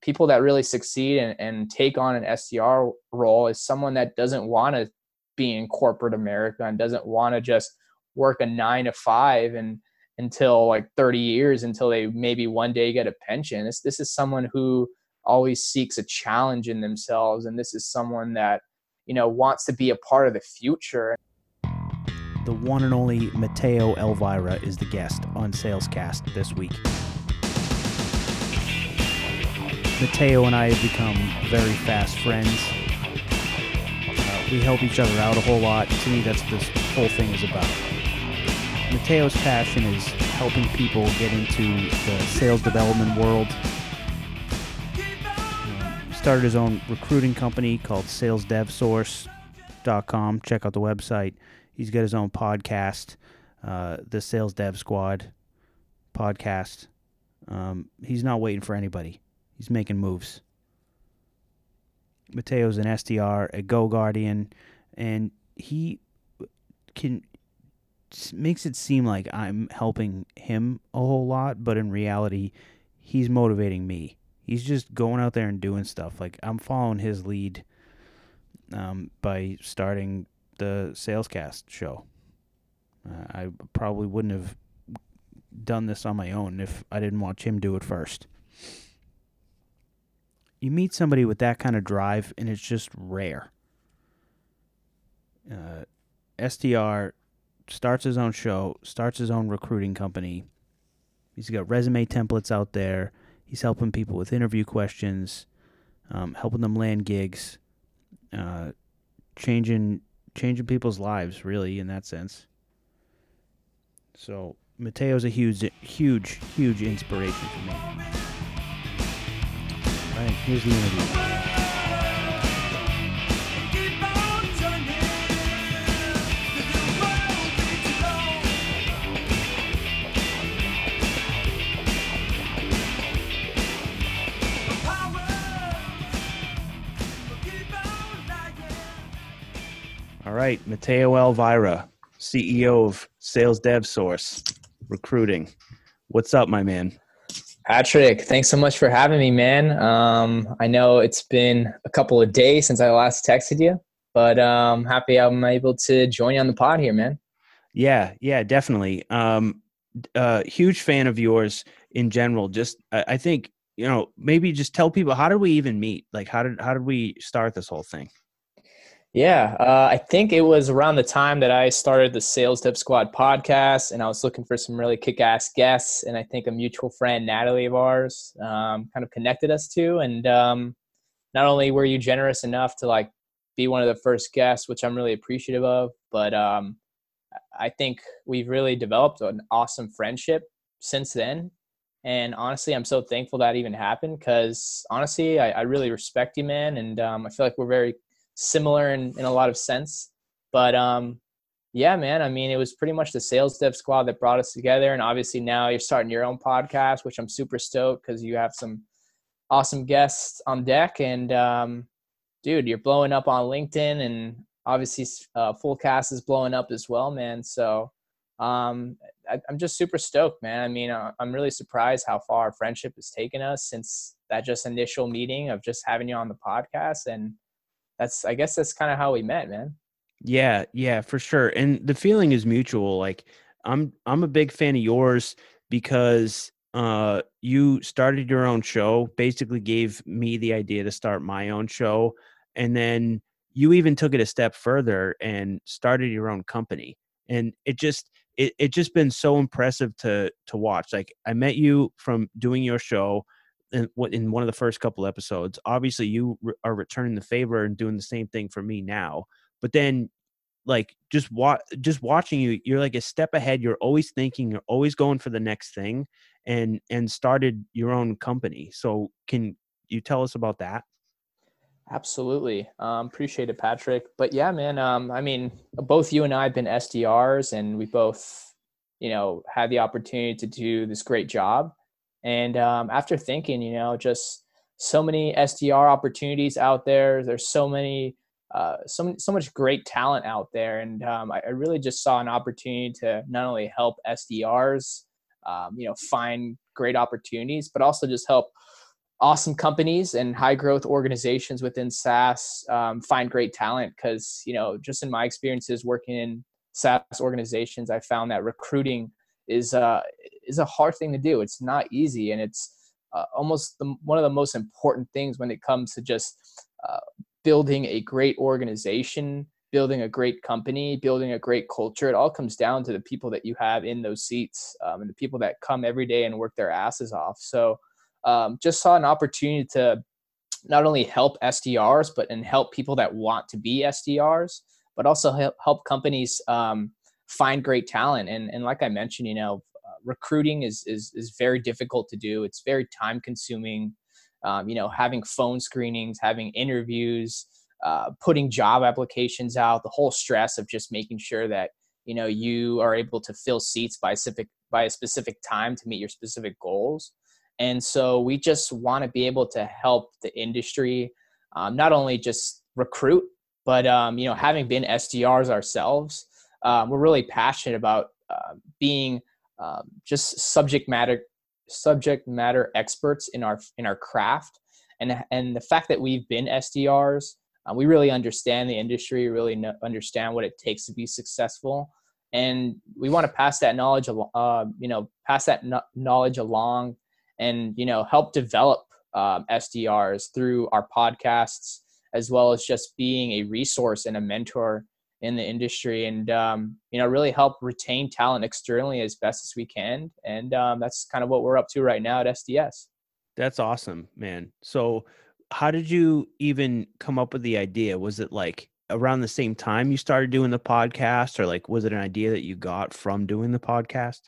people that really succeed and, and take on an SDR role is someone that doesn't want to be in corporate America and doesn't want to just work a nine to five and until like 30 years until they maybe one day get a pension. This this is someone who always seeks a challenge in themselves and this is someone that you know wants to be a part of the future. The one and only Mateo Elvira is the guest on Salescast this week. Mateo and I have become very fast friends. Uh, we help each other out a whole lot. To me, that's what this whole thing is about. Mateo's passion is helping people get into the sales development world. Um, started his own recruiting company called SalesDevSource.com. Check out the website. He's got his own podcast, uh, the Sales Dev Squad podcast. Um, he's not waiting for anybody. He's making moves. Mateo's an SDR, a GoGuardian, and he can makes it seem like I'm helping him a whole lot, but in reality, he's motivating me. He's just going out there and doing stuff. Like I'm following his lead um, by starting the Salescast show. Uh, I probably wouldn't have done this on my own if I didn't watch him do it first. You meet somebody with that kind of drive, and it's just rare. Uh, SDR starts his own show, starts his own recruiting company. He's got resume templates out there. He's helping people with interview questions, um, helping them land gigs, uh, changing changing people's lives really in that sense. So Mateo's a huge, huge, huge inspiration for me. All right, here's the interview. All right, Mateo Elvira, CEO of Sales Dev Source Recruiting. What's up, my man? Patrick, thanks so much for having me, man. Um, I know it's been a couple of days since I last texted you, but um, happy I'm able to join you on the pod here, man. Yeah, yeah, definitely. Um, uh, huge fan of yours in general. Just, I, I think you know, maybe just tell people how did we even meet? Like, how did how did we start this whole thing? Yeah, uh, I think it was around the time that I started the Sales Dev Squad podcast, and I was looking for some really kick-ass guests. And I think a mutual friend, Natalie of ours, um, kind of connected us to. And um, not only were you generous enough to like be one of the first guests, which I'm really appreciative of, but um, I think we've really developed an awesome friendship since then. And honestly, I'm so thankful that even happened because honestly, I, I, really respect you, man, and um, I feel like we're very similar in, in a lot of sense. But um, yeah, man, I mean, it was pretty much the sales dev squad that brought us together. And obviously now you're starting your own podcast, which I'm super stoked because you have some awesome guests on deck. And um, dude, you're blowing up on LinkedIn and obviously uh, Fullcast is blowing up as well, man. So um, I, am just super stoked, man. I mean, uh, I'm really surprised how far friendship has taken us since that just initial meeting of just having you on the podcast. And that's I guess that's kind of how we met, man. Yeah, yeah, for sure. And the feeling is mutual. Like I'm I'm a big fan of yours because uh you started your own show, basically gave me the idea to start my own show and then you even took it a step further and started your own company. And it just it it just been so impressive to to watch. Like I met you from doing your show in, in one of the first couple episodes. Obviously, you re- are returning the favor and doing the same thing for me now. But then, like just wa- just watching you, you're like a step ahead. You're always thinking. You're always going for the next thing, and and started your own company. So can you tell us about that? Absolutely. Um, appreciate it, Patrick. But yeah, man, um, I mean, both you and I have been SDRs and we both, you know, had the opportunity to do this great job. And um, after thinking, you know, just so many SDR opportunities out there. There's so many, uh, so so much great talent out there, and um, I, I, really just saw an opportunity to not only help SDRs, um, you know, find great opportunities, but also just help awesome companies and high growth organizations within SaaS um, find great talent because you know just in my experiences working in SaaS organizations, I found that recruiting is uh, is a hard thing to do. It's not easy, and it's uh, almost the, one of the most important things when it comes to just uh, building a great organization, building a great company, building a great culture. It all comes down to the people that you have in those seats um, and the people that come every day and work their asses off. So um, just saw an opportunity to not only help SDRs, but and help people that want to be SDRs, but also help, help companies um, find great talent. And, and like I mentioned, you know, recruiting is, is, is very difficult to do. It's very time consuming. Um, you know, having phone screenings, having interviews, uh, putting job applications out, the whole stress of just making sure that you know you are able to fill seats by specific by a specific time to meet your specific goals and so we just want to be able to help the industry um, not only just recruit, but um, you know, having been SDRs ourselves, um, we're really passionate about uh, being um, just subject matter subject matter experts in our in our craft, and and the fact that we've been SDRs, uh, we really understand the industry, really understand what it takes to be successful, and we want to pass that knowledge, uh, you know, pass that no- knowledge along and you know help develop um, SDRs through our podcasts as well as just being a resource and a mentor in the industry and um, you know really help retain talent externally as best as we can. And um, that's kind of what we're up to right now at sds that's awesome man. So how did you even come up with the idea? Was it like around the same time you started doing the podcast or like was it an idea that you got from doing the podcast?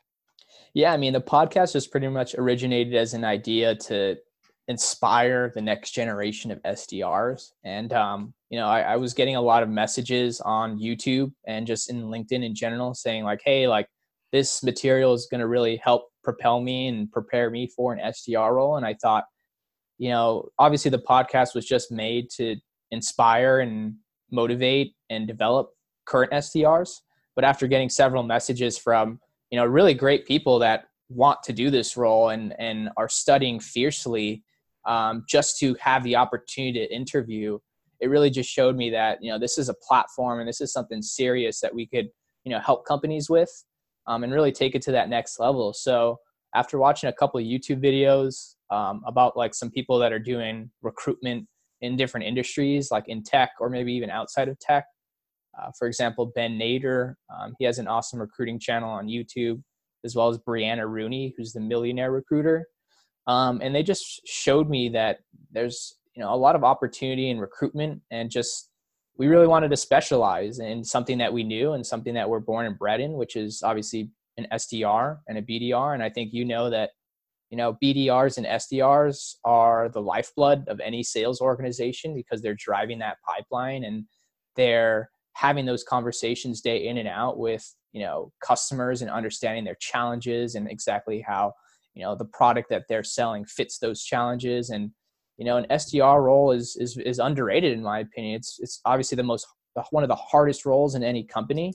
Yeah, I mean, the podcast was pretty much originated as an idea to inspire the next generation of SDRs. And, um, you know, I, I, was getting a lot of messages on YouTube and just in LinkedIn in general saying, like, hey, like, this material is going to really help propel me and prepare me for an SDR role. And I thought, you know, obviously the podcast was just made to inspire and motivate and develop current SDRs. But after getting several messages from you know really great people that want to do this role and and are studying fiercely um, just to have the opportunity to interview it really just showed me that you know this is a platform and this is something serious that we could you know help companies with um, and really take it to that next level so after watching a couple of youtube videos um, about like some people that are doing recruitment in different industries like in tech or maybe even outside of tech uh, for example, Ben Nader, um, he has an awesome recruiting channel on YouTube, as well as Brianna Rooney, who's the millionaire recruiter. Um, and they just showed me that there's you know a lot of opportunity and recruitment, and just we really wanted to specialize in something that we knew and something that we're born and bred in, which is obviously an SDR and a BDR. And I think you know that you know BDRs and SDRs are the lifeblood of any sales organization because they're driving that pipeline and they're having those conversations day in and out with you know customers and understanding their challenges and exactly how you know the product that they're selling fits those challenges and you know an SDR role is is is underrated in my opinion. It's it's obviously the most one of the hardest roles in any company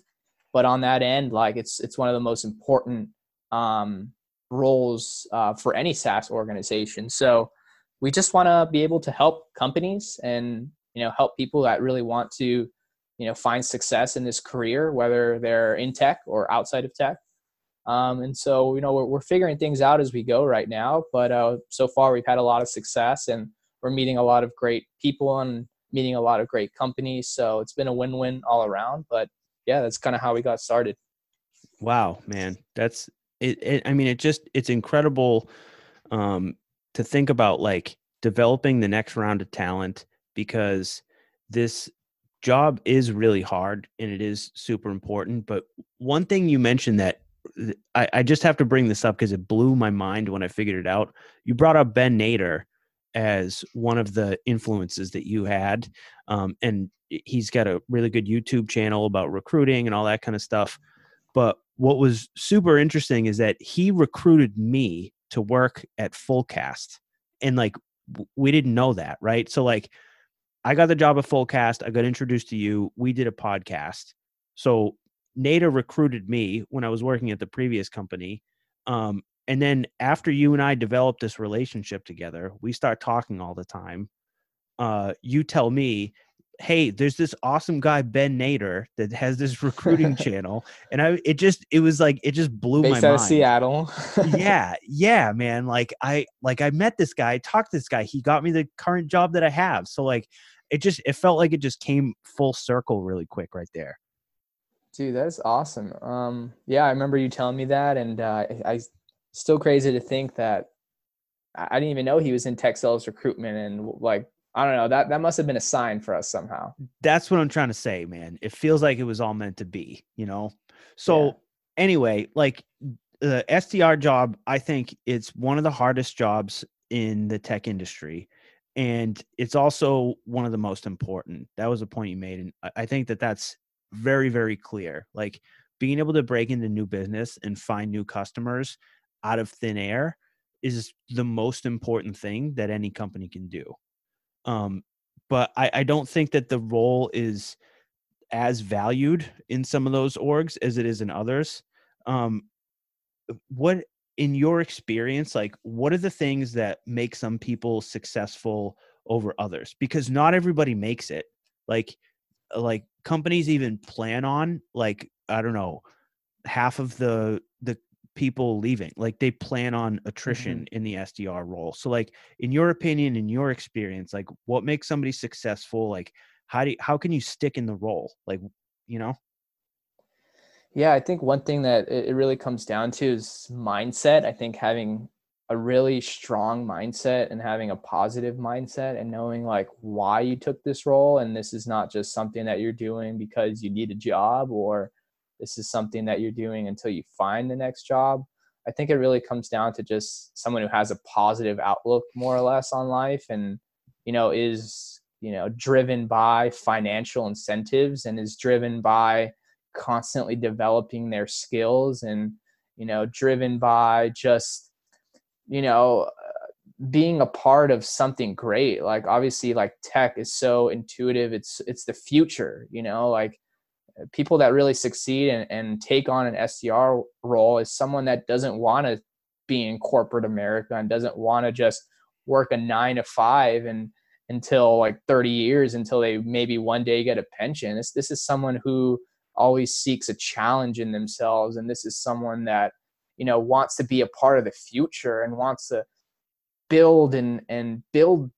but on that end like it's it's one of the most important um, roles uh, for any SaaS organization. So we just want to be able to help companies and you know help people that really want to you know find success in this career whether they're in tech or outside of tech. Um, and so you know we're, we're, figuring things out as we go right now but uh, so far we've had a lot of success and we're meeting a lot of great people and meeting a lot of great companies so it's been a win-win all around but yeah that's kind of how we got started wow man that's it, it i mean it just it's incredible um to think about like developing the next round of talent because this job is really hard and it is super important. But one thing you mentioned that I, I just have to bring this up because it blew my mind when I figured it out. You brought up Ben Nader as one of the influences that you had. Um, and he's got a really good YouTube channel about recruiting and all that kind of stuff. But what was super interesting is that he recruited me to work at Fullcast. And like, we didn't know that, right? So, like, I got the job at Fullcast. I got introduced to you. We did a podcast. So Nader recruited me when I was working at the previous company. Um, and then after you and I develop this relationship together, we start talking all the time. Uh, you tell me, hey, there's this awesome guy Ben Nader that has this recruiting channel, and I it just it was like it just blew Based my out mind. of Seattle. yeah, yeah, man. Like I like I met this guy, I talked to this guy. He got me the current job that I have. So like it just it felt like it just came full circle really quick right there. Dude, that's awesome. Um, yeah, I remember you telling me that, and uh, I, I still crazy to think that I didn't even know he was in tech sales recruitment, and like I don't know that that must have been a sign for us somehow. That's what I'm trying to say, man. It feels like it was all meant to be, you know. So Yeah. anyway, like the SDR job, I think it's one of the hardest jobs in the tech industry, and it's also one of the most important. That was a point you made, and I think that that's very, very clear. Like being able to break into new business and find new customers out of thin air is the most important thing that any company can do. Um, but I, I don't think that the role is as valued in some of those orgs as it is in others. Um, what in your experience, like what are the things that make some people successful over others? Because not everybody makes it. Like like companies even plan on like I don't know half of the the people leaving like they plan on mm-hmm. attrition in the SDR role. So like in your opinion in your experience like what makes somebody successful like how do you, how can you stick in the role like you know Yeah, I think one thing that it really comes down to is mindset. I think having a really strong mindset and having a positive mindset and knowing like why you took this role and this is not just something that you're doing because you need a job or this is something that you're doing until you find the next job. I think it really comes down to just someone who has a positive outlook more or less on life and you know is you know driven by financial incentives and is driven by constantly developing their skills and you know driven by just you know uh, being a part of something great like obviously like tech is so intuitive it's it's the future you know like people that really succeed and, and take on an SDR role is someone that doesn't want to be in corporate America and doesn't want to just work a nine to five and until like 30 years until they maybe one day get a pension. This this is someone who always seeks a challenge in themselves and this is someone that you know wants to be a part of the future and wants to build and and build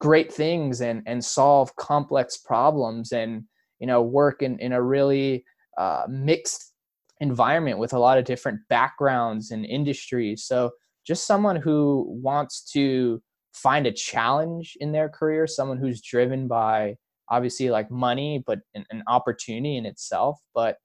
great things and and solve complex problems and you know work in in a really uh, mixed environment with a lot of different backgrounds and industries. So just someone who wants to find a challenge in their career someone who's driven by obviously like money but an, an opportunity in itself. But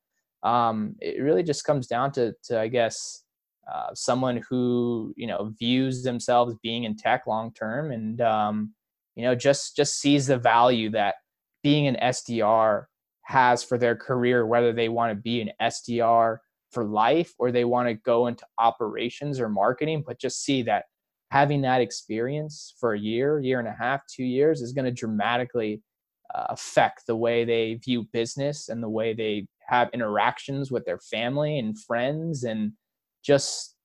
um, it really just comes down to to i guess uh, someone who you know views themselves being in tech long term and um, you know just just sees the value that being an sdr has for their career whether they want to be an sdr for life or they want to go into operations or marketing but just see that having that experience for a year year and a half two years is going to dramatically uh, affect the way they view business and the way they have interactions with their family and friends and just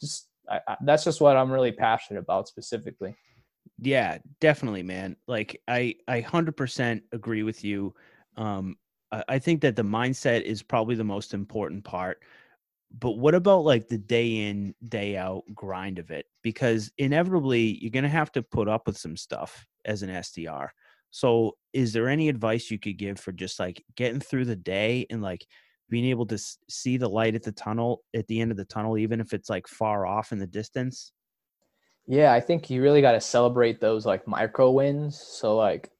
just I, I, that's just what i'm really passionate about specifically Yeah, definitely, man. Like I, I hundred percent agree with you. Um, I, I think that the mindset is probably the most important part. But what about like the day in, day out grind of it? Because inevitably you're gonna have to put up with some stuff as an SDR. So, is there any advice you could give for just like getting through the day and like being able to see the light at the tunnel at the end of the tunnel, even if it's like far off in the distance? Yeah i think you really got to celebrate those like micro wins. So like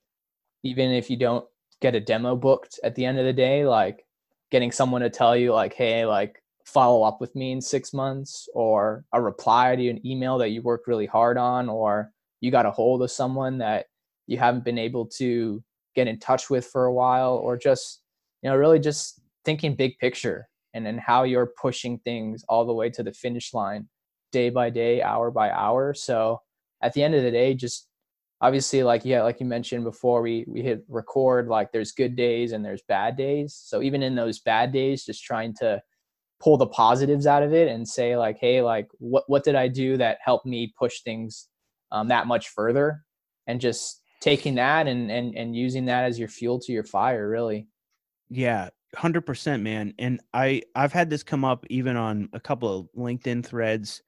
even if you don't get a demo booked at the end of the day like getting someone to tell you like hey like follow up with me in six months or a reply to an email that you worked really hard on or you got a hold of someone that you haven't been able to get in touch with for a while or just you know really just thinking big picture and then how you're pushing things all the way to the finish line day by day hour by hour. So at the end of the day just obviously like yeah like you mentioned before we we hit record like there's good days and there's bad days. So even in those bad days just trying to pull the positives out of it and say like hey like what what did i do that helped me push things um, that much further? And just taking that and and and using that as your fuel to your fire really. Yeah 100% man. And i i've had this come up even on a couple of linkedin threads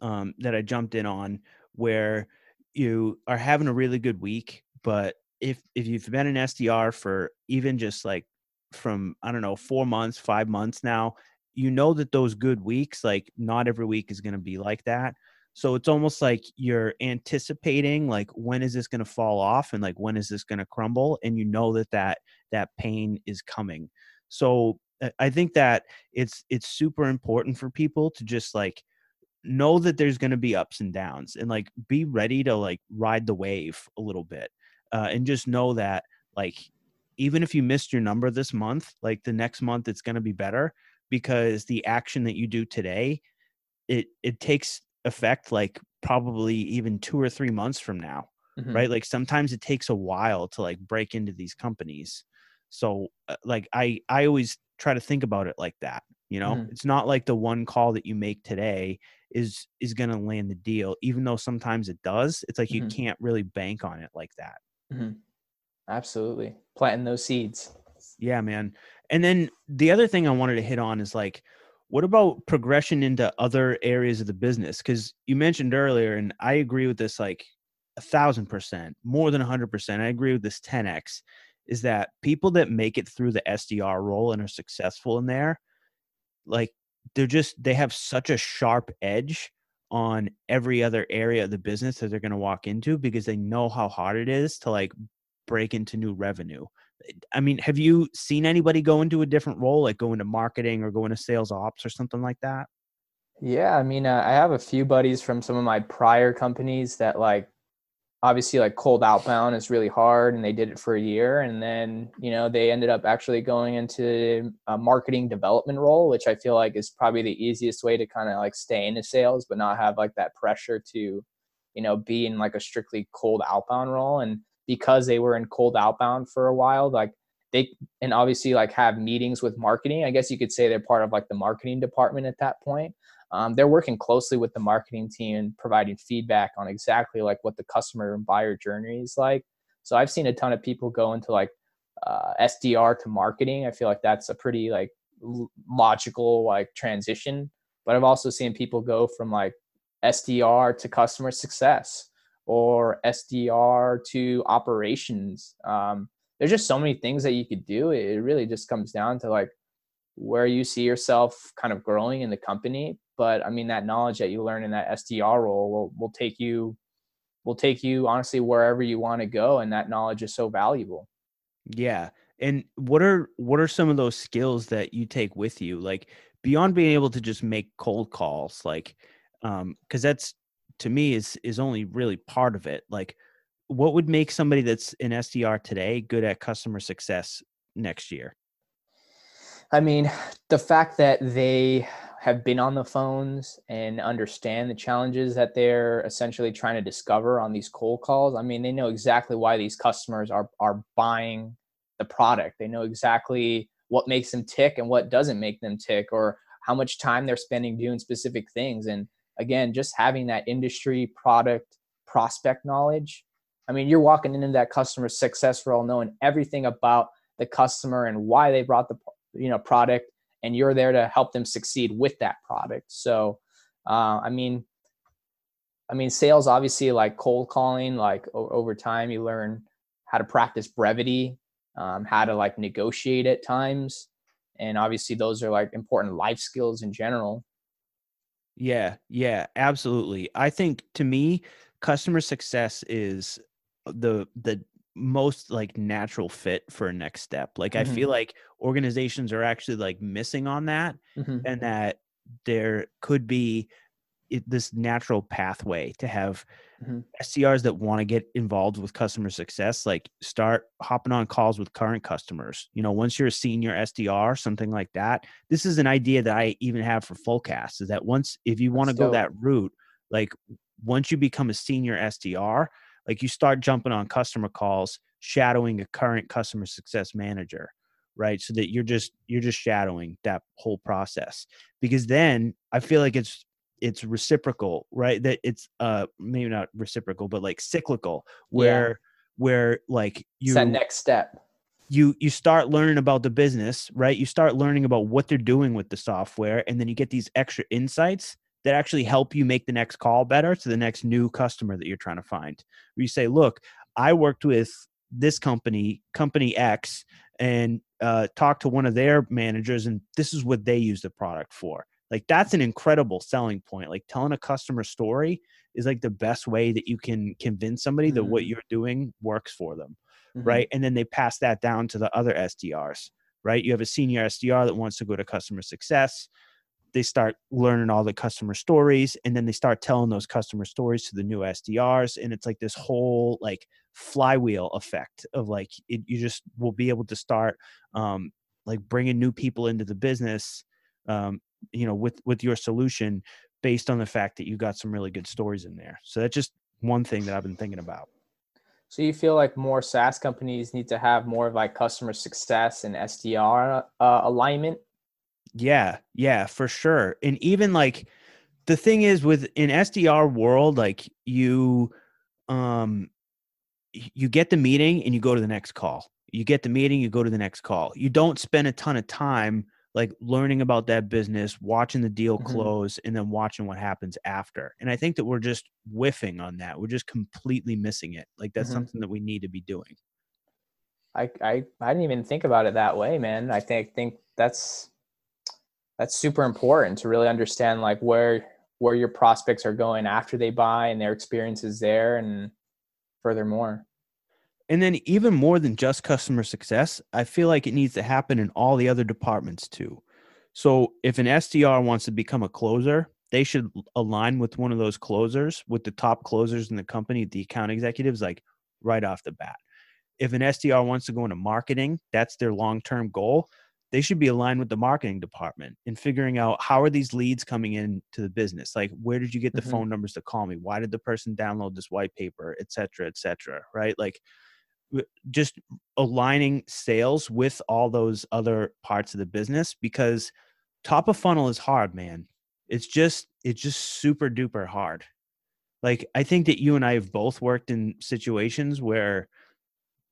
um, that i jumped in on where you are having a really good week but if if you've been an sdr for even just like from i don't know four months five months now you know that those good weeks like not every week is going to be like that so it's almost like you're anticipating like when is this going to fall off and like when is this going to crumble and you know that that that pain is coming. So I think that it's it's super important for people to just like know that there's going to be ups and downs and like be ready to like ride the wave a little bit uh, and just know that like even if you missed your number this month like the next month it's going to be better because the action that you do today it it takes effect like probably even two or three months from now mm-hmm. right? Like sometimes it takes a while to like break into these companies. So uh, like i i always try to think about it like that you know mm-hmm. it's not like the one call that you make today is is going to land the deal even though sometimes it does it's like mm-hmm. you can't really bank on it like that mm-hmm. absolutely planting those seeds yeah man and then the other thing i wanted to hit on is like what about progression into other areas of the business? Because you mentioned earlier, and I agree with this like a thousand percent, more than a hundred percent. I agree with this 10x is that people that make it through the SDR role and are successful in there, like they're just they have such a sharp edge on every other area of the business that they're going to walk into because they know how hard it is to like break into new revenue. I mean, have you seen anybody go into a different role, like go into marketing or go into sales ops or something like that? Yeah, I mean, uh, I have a few buddies from some of my prior companies that like obviously like cold outbound is really hard and they did it for a year and then you know they ended up actually going into a marketing development role which i feel like is probably the easiest way to kind of like stay into sales but not have like that pressure to you know be in like a strictly cold outbound role. And because they were in cold outbound for a while like they and obviously like have meetings with marketing i guess you could say they're part of like the marketing department at that point um, they're working closely with the marketing team providing feedback on exactly like what the customer and buyer journey is like so i've seen a ton of people go into like uh, sdr to marketing i feel like that's a pretty like logical like transition but i've also seen people go from like sdr to customer success or SDR to operations. Um, there's just so many things that you could do. It really just comes down to like where you see yourself kind of growing in the company. But I mean, that knowledge that you learn in that SDR role will, will take you, will take you honestly wherever you want to go. And that knowledge is so valuable. Yeah. And what are, what are some of those skills that you take with you? Like beyond being able to just make cold calls, like, um, cause that's to me is is only really part of it. Like, what would make somebody that's an SDR today good at customer success next year? I mean, the fact that they have been on the phones and understand the challenges that they're essentially trying to discover on these cold calls. I mean, they know exactly why these customers are are buying the product. They know exactly what makes them tick and what doesn't make them tick or how much time they're spending doing specific things and again, just having that industry product prospect knowledge. I mean, you're walking into that customer success role knowing everything about the customer and why they brought the you know product, and you're there to help them succeed with that product. So, uh, I mean, I mean, sales obviously like cold calling. Like o- over time, you learn how to practice brevity, um, how to like negotiate at times, and obviously those are like important life skills in general. Yeah, yeah, absolutely. I think to me, customer success is the the most like natural fit for a next step. Like mm-hmm. I feel like organizations are actually like missing on that mm-hmm. and that there could be it, this natural pathway to have mm-hmm. SDRs that want to get involved with customer success, like start hopping on calls with current customers. You know, once you're a senior SDR, something like that. This is an idea that I even have for Fullcast is that once, if you want to go that route, like once you become a senior SDR, like you start jumping on customer calls, shadowing a current customer success manager right? So that you're just you're just shadowing that whole process. Because then i feel like it's it's reciprocal right? That it's uh maybe not reciprocal but like cyclical where yeah. where like you it's that next step. you you start learning about the business right? You start learning about what they're doing with the software and then you get these extra insights that actually help you make the next call better to the next new customer that you're trying to find where you say look i worked with this company company x and uh, talked to one of their managers and this is what they use the product for like that's an incredible selling point like telling a customer story is like the best way that you can convince somebody mm-hmm. that what mm-hmm. you're doing works for them mm-hmm. right and then they pass that down to the other sdrs right you have a senior sdr that wants to go to customer success they start learning all the customer stories and then they start telling those customer stories to the new sdrs and it's like this whole like flywheel effect of like it, you just will be able to start um like bringing new people into the business um you know with with your solution based on the fact that you got some really good stories in there so that's just one thing that i've been thinking about so you feel like more SaaS companies need to have more of like customer success and SDR uh, alignment? Yeah, yeah, for sure. And even like the thing is with in SDR world, like you um you get the meeting and you go to the next call. You get the meeting, you go to the next call. You don't spend a ton of time like learning about that business, watching the deal mm-hmm. close, and then watching what happens after. And I think that we're just whiffing on that. We're just completely missing it. Like that's mm-hmm. something that we need to be doing. I, I I didn't even think about it that way, man. I think think that's that's super important to really understand like where where your prospects are going after they buy and their experiences there and furthermore. And then even more than just customer success i feel like it needs to happen in all the other departments too. So if an sdr wants to become a closer they should align with one of those closers with the top closers in the company the account executives like right off the bat. If an sdr wants to go into marketing that's their long-term goal they should be aligned with the marketing department in figuring out how are these leads coming in to the business? Like where did you get the mm-hmm. phone numbers to call me? Why did the person download this white paper? et cetera et cetera right? Like just aligning sales with all those other parts of the business because top of funnel is hard man. It's just it's just super duper hard. Like i think that you and i have both worked in situations where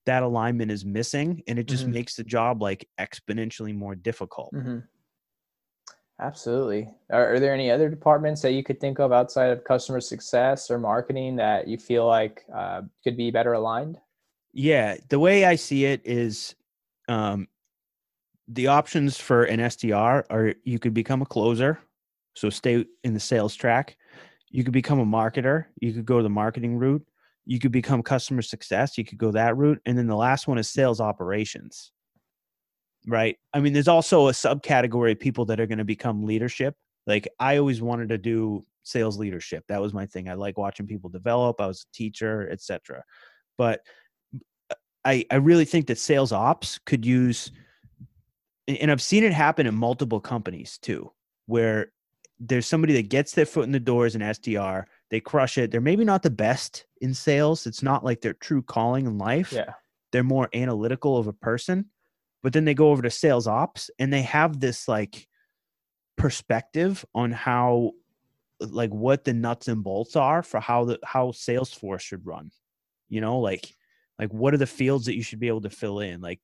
that alignment is missing and it just mm-hmm. makes the job like exponentially more difficult mm-hmm. absolutely are, are, there any other departments that you could think of outside of customer success or marketing that you feel like uh, could be better aligned yeah, the way I see it is um, the options for an SDR are you could become a closer, so stay in the sales track. You could become a marketer, you could go the marketing route. You could become customer success, you could go that route. And then the last one is mm. sales operations. Right? I mean, there's also a subcategory of people that are going to become leadership. Like I always wanted to do sales leadership. That was my thing. I like watching people develop. I was a teacher, etc. But uh, I, I really think that sales ops could use and I've seen it happen in multiple companies too, where there's somebody that gets their foot in the door as an SDR, they crush it. They're maybe not the best in sales. It's not like their true calling in life. Yeah. They're more analytical of a person, but then they go over to sales ops and they have this like perspective on how like what the nuts and bolts are for how the how Salesforce should run. You know, like like what are the fields that you should be able to fill in like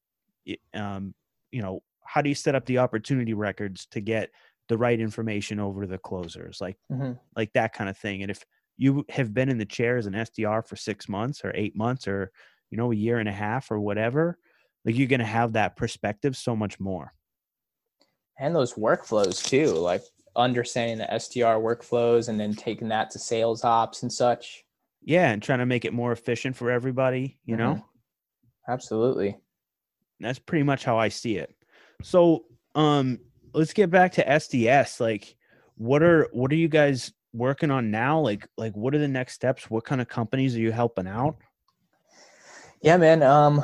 um you know how do you set up the opportunity records to get the right information over to the closers like mm-hmm. like that kind of thing and if you have been in the chair as an SDR for 6 months or 8 months or you know a year and a half or whatever like you're going to have that perspective so much more. And those workflows too like understanding the SDR workflows and then taking that to sales ops and such. Yeah and trying to make it more efficient for everybody you mm-hmm. know absolutely. That's pretty much how i see it. So um let's get back to sds like what are what are you guys working on now like like what are the next steps what kind of companies are you helping out yeah man um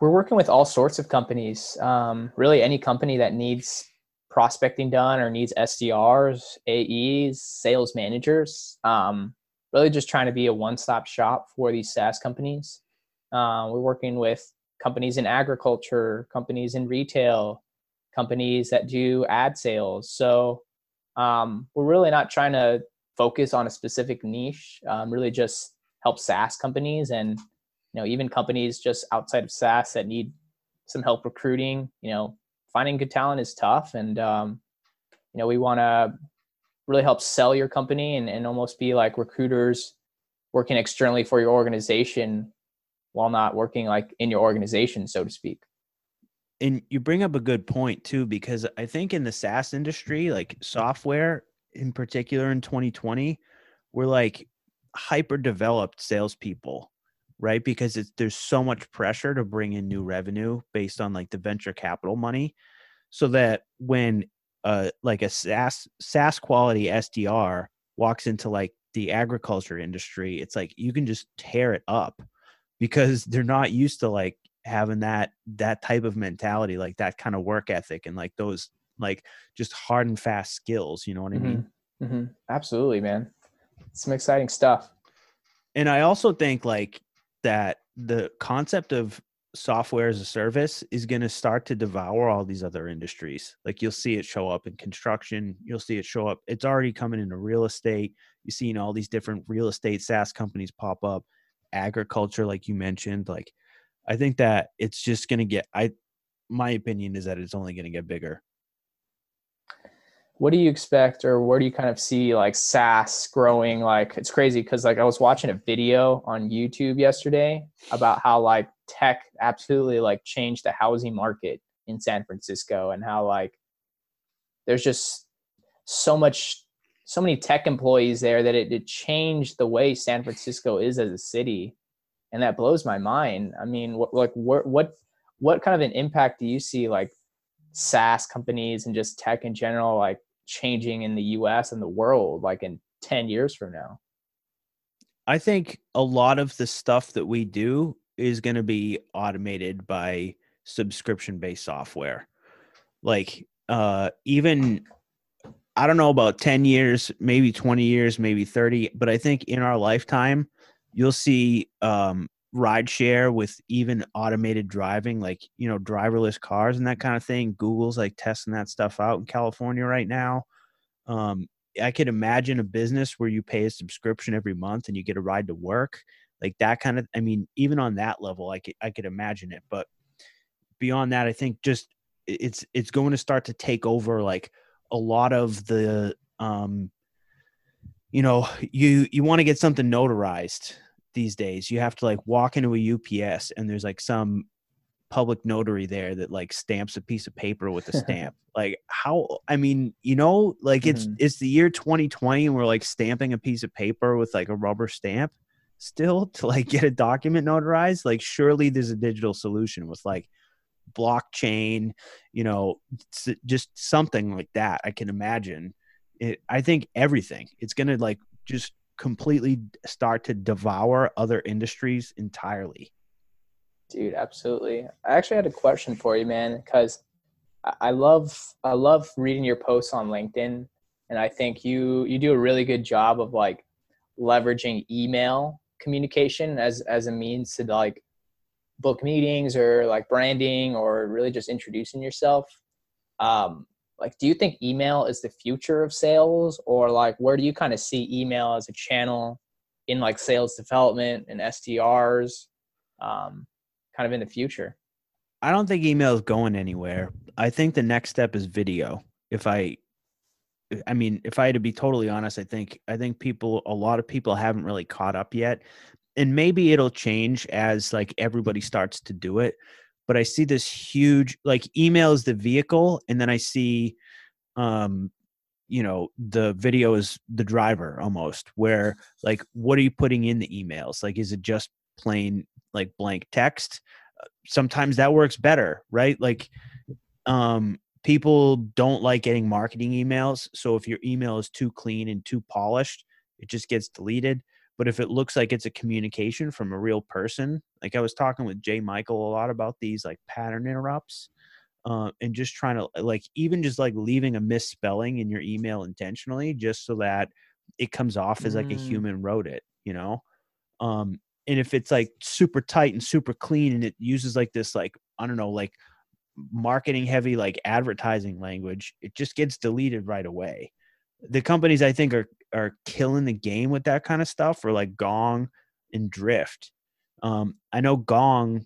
we're working with all sorts of companies um really any company that needs prospecting done or needs sdrs aes sales managers um really just trying to be a one-stop shop for these SaaS companies. Uh, we're working with companies in agriculture, companies in retail, companies that do ad sales. So um, we're really not trying to focus on a specific niche. Um, really, just help SaaS companies and you know even companies just outside of SaaS that need some help recruiting. You know, finding good talent is tough, and um, you know we want to really help sell your company and, and almost be like recruiters working externally for your organization while not working like in your organization, so to speak. And you bring up a good point too, because I think in the SaaS industry, like software in particular in 2020, we're like hyper developed salespeople, right? Because it's, there's so much pressure to bring in new revenue based on like the venture capital money. So that when uh like a SaaS SaaS quality SDR walks into like the agriculture industry, it's like you can just tear it up because they're not used to like having that that type of mentality, like that kind of work ethic and like those like just hard and fast skills. You know what I mean? Mm-hmm. Mm-hmm. Absolutely, man. Some exciting stuff. And I also think like that the concept of software as a service is going to start to devour all these other industries. Like you'll see it show up in construction, you'll see it show up. It's already coming into real estate. You're seeing all these different real estate SaaS companies pop up, agriculture, like you mentioned. Like I think that it's just going to get. I, my opinion is that it's only going to get bigger what do you expect or where do you kind of see like SaaS growing? Like it's crazy because like I was watching a video on YouTube yesterday about how like tech absolutely like changed the housing market in San Francisco and how like there's just so much so many tech employees there that it, it changed the way San Francisco is as a city. And that blows my mind. I mean, what like what what what kind of an impact do you see like SaaS companies and just tech in general like changing in the US and the world like in 10 years from now? I think a lot of the stuff that we do is going to be automated by subscription based software. Like uh even I don't know about 10 years, maybe 20 years, maybe 30, but I think in our lifetime you'll see um ride share with even automated driving, like you know, driverless cars and that kind of thing. Google's like testing that stuff out in California right now. Um, I could imagine a business where you pay a subscription every month and you get a ride to work, like that kind of. I mean, even on that level, I could I could imagine it. But beyond that, I think just it's it's going to start to take over like a lot of the um you know you you want to get something notarized these days. You have to like walk into a UPS and there's like some public notary there that like stamps a piece of paper with a stamp. like how I mean, you know, like it's mm-hmm. it's the year 2020 and we're like stamping a piece of paper with like a rubber stamp still to like get a document notarized. Like surely there's a digital solution with like blockchain, you know, just something like that. I can imagine. It, I think everything. It's going to like just completely start to devour other industries entirely. Dude, absolutely. I actually had a question for you, man, because I love I love reading your posts on LinkedIn, and I think you you do a really good job of like leveraging email communication as as a means to like book meetings or like branding or really just introducing yourself. Um, like do you think email is the future of sales or like where do you kind of see email as a channel in like sales development and SDRs um, kind of in the future? I don't think email is going anywhere. I think the next step is video. If I I mean, if I had to be totally honest, I think I think people a lot of people haven't really caught up yet. And maybe it'll change as like everybody starts to do it but I see this huge like email is the vehicle, and then I see, um, you know, the video is the driver almost. Where like, what are you putting in the emails? Like, is it just plain like blank text? Uh, sometimes that works better, right? Like, um, people don't like getting marketing emails. So if your email is too clean and too polished, it just gets deleted. But if it looks like it's a communication from a real person, like I was talking with Jay Michael a lot about these like pattern interrupts, uh, and just trying to like even just like leaving a misspelling in your email intentionally, just so that it comes off as like mm. a human wrote it, you know. Um, and if it's like super tight and super clean and it uses like this like i don't know like marketing heavy like advertising language it just gets deleted right away the companies i think are are killing the game with that kind of stuff or like gong and drift um, i know gong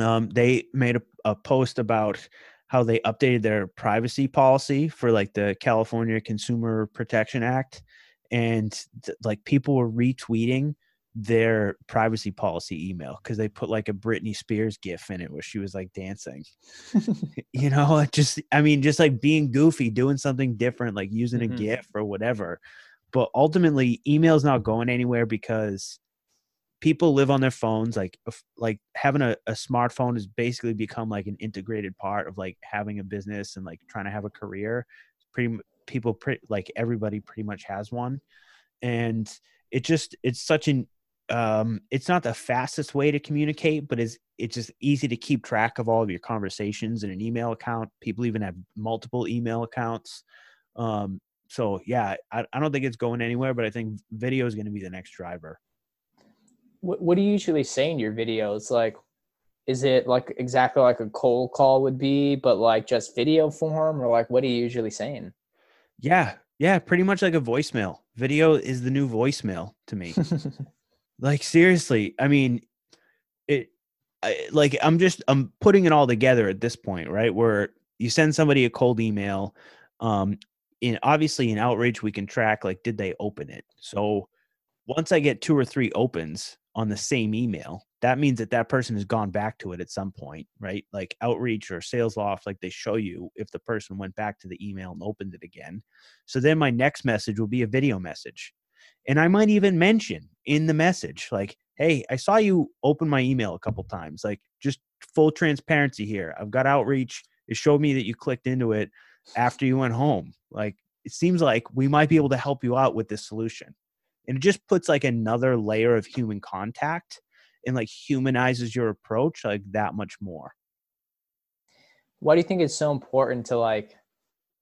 um, they made a, a post about how they updated their privacy policy for like the california consumer protection act and th- like people were retweeting their privacy policy email because they put like a Britney Spears gif in it where she was like dancing. you know, just I mean, just like being goofy, doing something different, like using mm-hmm. a gif or whatever. But ultimately, email's not going anywhere because people live on their phones. Like like having a, a smartphone has basically become like an integrated part of like having a business and like trying to have a career. Pretty people pretty like everybody pretty much has one. And it just it's such an um, it's not the fastest way to communicate, but it's it's just easy to keep track of all of your conversations in an email account. People even have multiple email accounts. Um, so yeah, I, I don't think it's going anywhere, but I think video is going to be the next driver. What, what do you usually say in your videos? Like, is it like exactly like a cold call would be, but like just video form, or like what are you usually saying? Yeah, yeah, pretty much like a voicemail. Video is the new voicemail to me. Like seriously, I mean, it. I, like I'm just I'm putting it all together at this point, right? Where you send somebody a cold email, um, in obviously in outreach we can track like did they open it. So once I get two or three opens on the same email, that means that that person has gone back to it at some point, right? Like outreach or Salesloft, like they show you if the person went back to the email and opened it again. So then my next message will be a video message. And I might even mention in the message, like, hey, I saw you open my email a couple times. Like, just full transparency here. I've got outreach. It showed me that you clicked into it after you went home. Like, it seems like we might be able to help you out with this solution. And it just puts like another layer of human contact and like humanizes your approach like that much more. Why do you think it's so important to like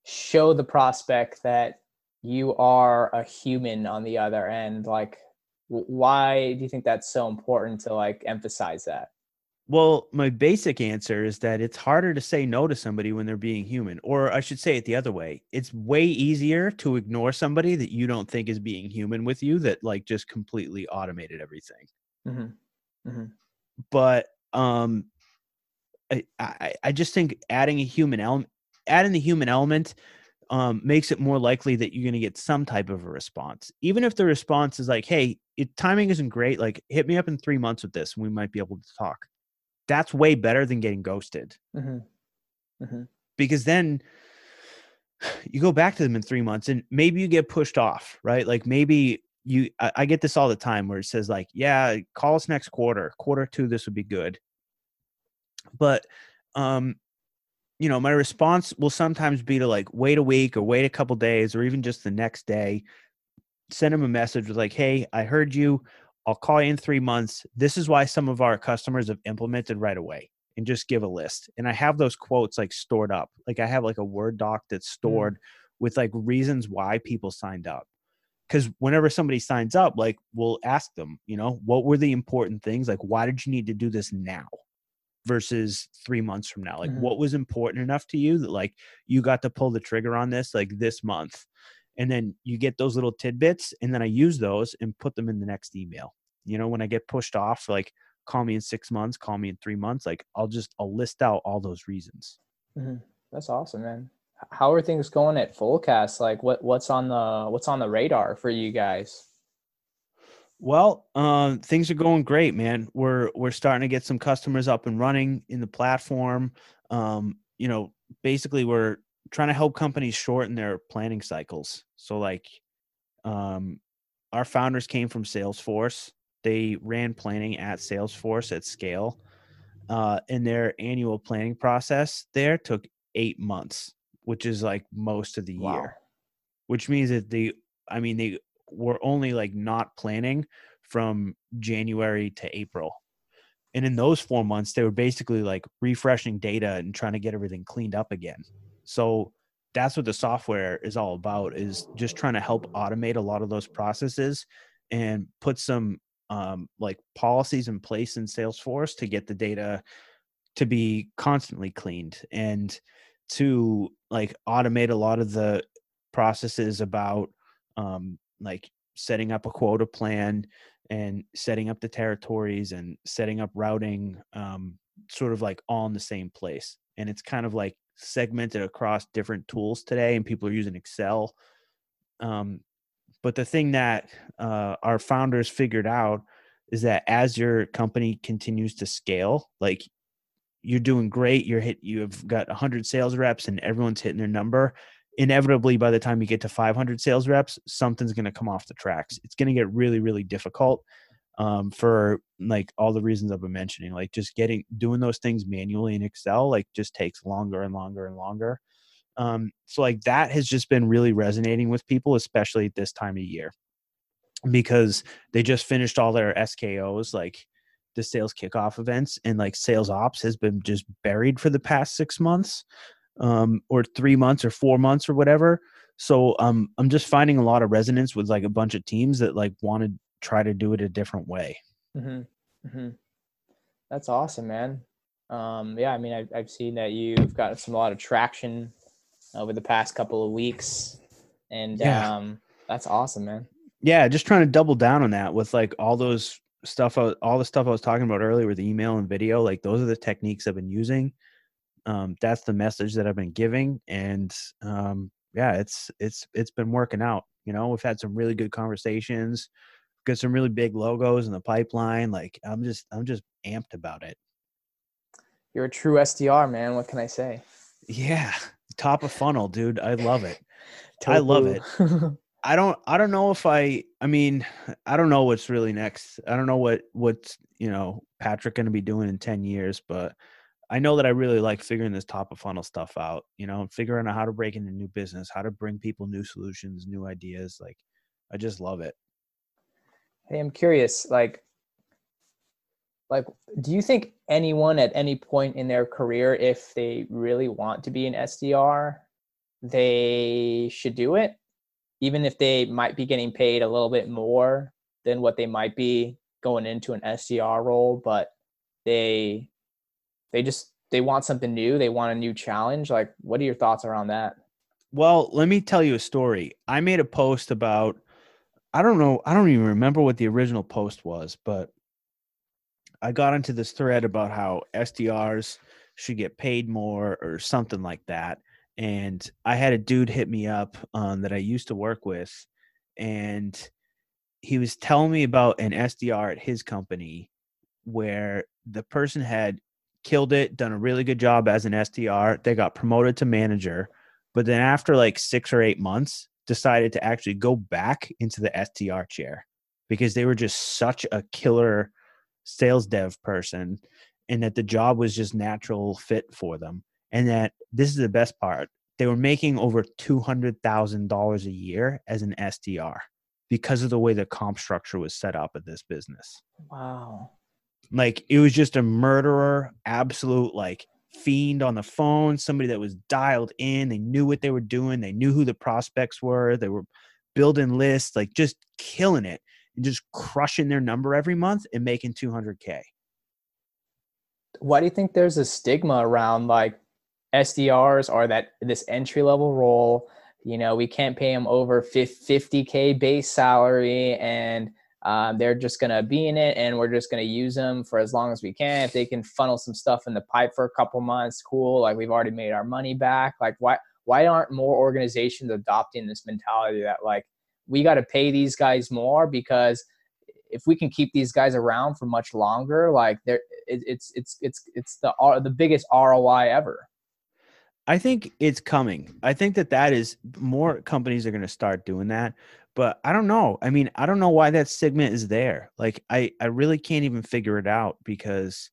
show the prospect that you are a human on the other end like why do you think that's so important to like emphasize that well my basic answer is that it's harder to say no to somebody when they're being human or i should say it the other way it's way easier to ignore somebody that you don't think is being human with you that like just completely automated everything mm-hmm. Mm-hmm. but um I, I i just think adding a human element adding the human element um, makes it more likely that you're going to get some type of a response. Even if the response is like, hey, it, timing isn't great, like hit me up in three months with this and we might be able to talk. That's way better than getting ghosted. Mm-hmm. Mm-hmm. Because then you go back to them in three months and maybe you get pushed off, right? Like maybe you, I, I get this all the time where it says, like, yeah, call us next quarter, quarter two, this would be good. But um, you know, my response will sometimes be to like wait a week or wait a couple days or even just the next day. Send them a message with like, "Hey, I heard you. I'll call you in three months. This is why some of our customers have implemented right away." And just give a list. And I have those quotes like stored up. Like I have like a Word doc that's mm. stored mm. with like reasons why people signed up. Because whenever somebody signs up, like we'll ask them, you know, what were the important things? Like, why did you need to do this now? versus three months from now? Like, mm-hmm. what was important enough to you that like you got to pull the trigger on this like this month? And then you get those little tidbits, and then I use those and put them in the next email. You know, when I get pushed off, like call me in six months, call me in three months, like I'll just I'll list out all those reasons. Mm-hmm. That's awesome, man. How are things going at Fullcast? Like, what what's on the what's on the radar for you guys? Well, um, things are going great, man. We're we're starting to get some customers up and running in the platform. Um, you know, basically, we're trying to help companies shorten their planning cycles. So, like, um, our founders came from Salesforce. They ran planning at Salesforce at scale, uh, and their annual planning process there took eight months, which is like most of the wow. year. Which means that they, I mean, they were only like not planning from January to April. And in those four months, they were basically like refreshing data and trying to get everything cleaned up again. So that's what the software is all about is just trying to help automate a lot of those processes and put some um, like policies in place in Salesforce to get the data to be constantly cleaned and to like automate a lot of the processes about um, like setting up a quota plan and setting up the territories and setting up routing um, sort of like all in the same place. And it's kind of like segmented across different tools today and people are using excel. Um, but the thing that uh, our founders figured out is that as your company continues to scale like you're doing great you're hit you've got 100 sales reps and everyone's hitting their number. Inevitably by the time you get to 500 sales reps something's going to come off the tracks. It's going to get really really difficult um, for like all the reasons i've been mentioning like just getting doing those things manually in excel like just takes longer and longer and longer um, so like that has just been really resonating with people especially at this time of year because they just finished all their skos like the sales kickoff events and like sales ops has been just buried for the past six months um, or three months or four months or whatever. So um, I'm just finding a lot of resonance with like a bunch of teams that like want to try to do it a different way. Mm-hmm. Mm-hmm. That's awesome, man. Um, yeah, I mean, I've, I've seen that you've got some a lot of traction over the past couple of weeks, and yeah. um, that's awesome, man. Yeah, just trying to double down on that with like all those stuff, all the stuff I was talking about earlier with email and video. Like those are the techniques I've been using um, that's the message that I've been giving, and um, yeah, it's it's it's been working out. You know, we've had some really good conversations, got some really big logos in the pipeline. Like I'm just I'm just amped about it. You're a true SDR, man. What can I say? Yeah, top of funnel, dude. I love it. I love it. I don't I don't know if I I mean I don't know what's really next. I don't know what what's you know Patrick going to be doing in 10 years, but I know that I really like figuring this top of funnel stuff out, you know, figuring out how to break into new business, how to bring people new solutions, new ideas. Like, I just love it. Hey, I'm curious, like, like, do you think anyone at any point in their career, if they really want to be an SDR, they should do it, even if they might be getting paid a little bit more than what they might be going into an SDR role, but they they just they want something new they want a new challenge like what are your thoughts around that? Well let me tell you a story. I made a post about i don't know i don't even remember what the original post was but i got into this thread about how sdrs should get paid more or something like that and i had a dude hit me up um, that i used to work with and he was telling me about an sdr at his company where the person had killed it, done a really good job as an SDR. They got promoted to manager, but then after like six or eight months, decided to actually go back into the SDR chair because they were just such a killer sales dev person and that the job was just natural fit for them. And that this is the best part. They were making over $200,000 a year as an SDR because of the way the comp structure was set up at this business. Wow. Like it was just a murderer, absolute like fiend on the phone, somebody that was dialed in. They knew what they were doing. They knew who the prospects were. They were building lists, like just killing it and just crushing their number every month and making 200K. Why do you think there's a stigma around like SDRs or that this entry level role? You know, we can't pay them over 50K base salary and um, they're just going to be in it and we're just going to use them for as long as we can. If they can funnel some stuff in the pipe for a couple months cool like we've already made our money back. Like why why aren't more organizations adopting this mentality that like we got to pay these guys more because if we can keep these guys around for much longer like they're it, it's it's it's it's the the biggest ROI ever. I think it's coming. I think that that is more companies are going to start doing that but I don't know. I mean, I don't know why that segment is there. Like, I I really can't even figure it out because